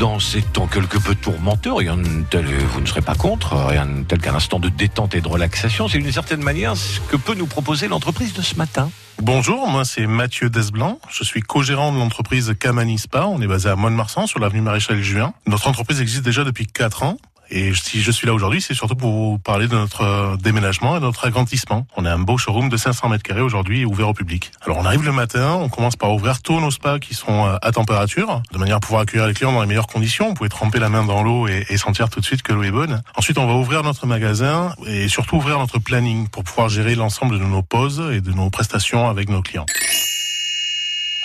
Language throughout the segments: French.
dans ces temps quelque peu tourmenteux, rien de tel, vous ne serez pas contre, rien de tel qu'un instant de détente et de relaxation. C'est d'une certaine manière ce que peut nous proposer l'entreprise de ce matin. Bonjour, moi c'est Mathieu Desblanc. Je suis co-gérant de l'entreprise Camani Spa. On est basé à Mont-de-Marsan sur l'avenue Maréchal Juin. Notre entreprise existe déjà depuis 4 ans. Et si je suis là aujourd'hui, c'est surtout pour vous parler de notre euh, déménagement et de notre agrandissement. On a un beau showroom de 500 mètres carrés aujourd'hui ouvert au public. Alors on arrive le matin, on commence par ouvrir tous nos spas qui sont euh, à température, de manière à pouvoir accueillir les clients dans les meilleures conditions. Vous pouvez tremper la main dans l'eau et, et sentir tout de suite que l'eau est bonne. Ensuite, on va ouvrir notre magasin et surtout ouvrir notre planning pour pouvoir gérer l'ensemble de nos pauses et de nos prestations avec nos clients.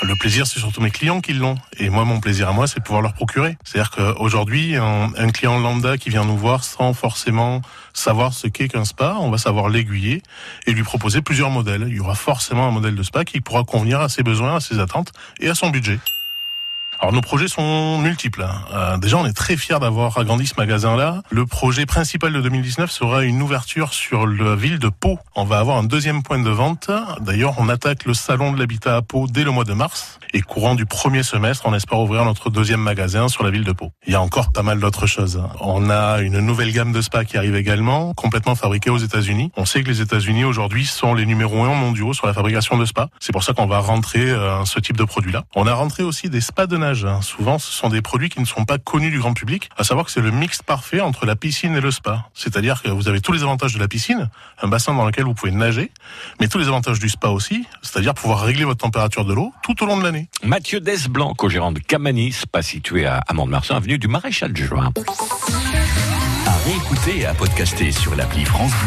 Le plaisir, c'est surtout mes clients qui l'ont. Et moi, mon plaisir à moi, c'est de pouvoir leur procurer. C'est-à-dire qu'aujourd'hui, un, un, client lambda qui vient nous voir sans forcément savoir ce qu'est qu'un spa, on va savoir l'aiguiller et lui proposer plusieurs modèles. Il y aura forcément un modèle de spa qui pourra convenir à ses besoins, à ses attentes et à son budget. Alors nos projets sont multiples. Hein. Euh, déjà, on est très fiers d'avoir agrandi ce magasin-là. Le projet principal de 2019 sera une ouverture sur la ville de Pau. On va avoir un deuxième point de vente. D'ailleurs, on attaque le salon de l'habitat à Pau dès le mois de mars. Et courant du premier semestre, on espère ouvrir notre deuxième magasin sur la ville de Pau. Il y a encore pas mal d'autres choses. On a une nouvelle gamme de spas qui arrive également, complètement fabriquée aux États-Unis. On sait que les États-Unis aujourd'hui sont les numéros un mondiaux sur la fabrication de spas. C'est pour ça qu'on va rentrer euh, ce type de produit-là. On a rentré aussi des spas de nage. Souvent, ce sont des produits qui ne sont pas connus du grand public. À savoir que c'est le mix parfait entre la piscine et le spa. C'est-à-dire que vous avez tous les avantages de la piscine, un bassin dans lequel vous pouvez nager, mais tous les avantages du spa aussi, c'est-à-dire pouvoir régler votre température de l'eau tout au long de l'année. Mathieu Desblanc, co-gérant de Camanis, pas situé à Mont-de-Marsan, avenue du Maréchal Juin. À réécouter et à podcaster sur l'appli France Bleu.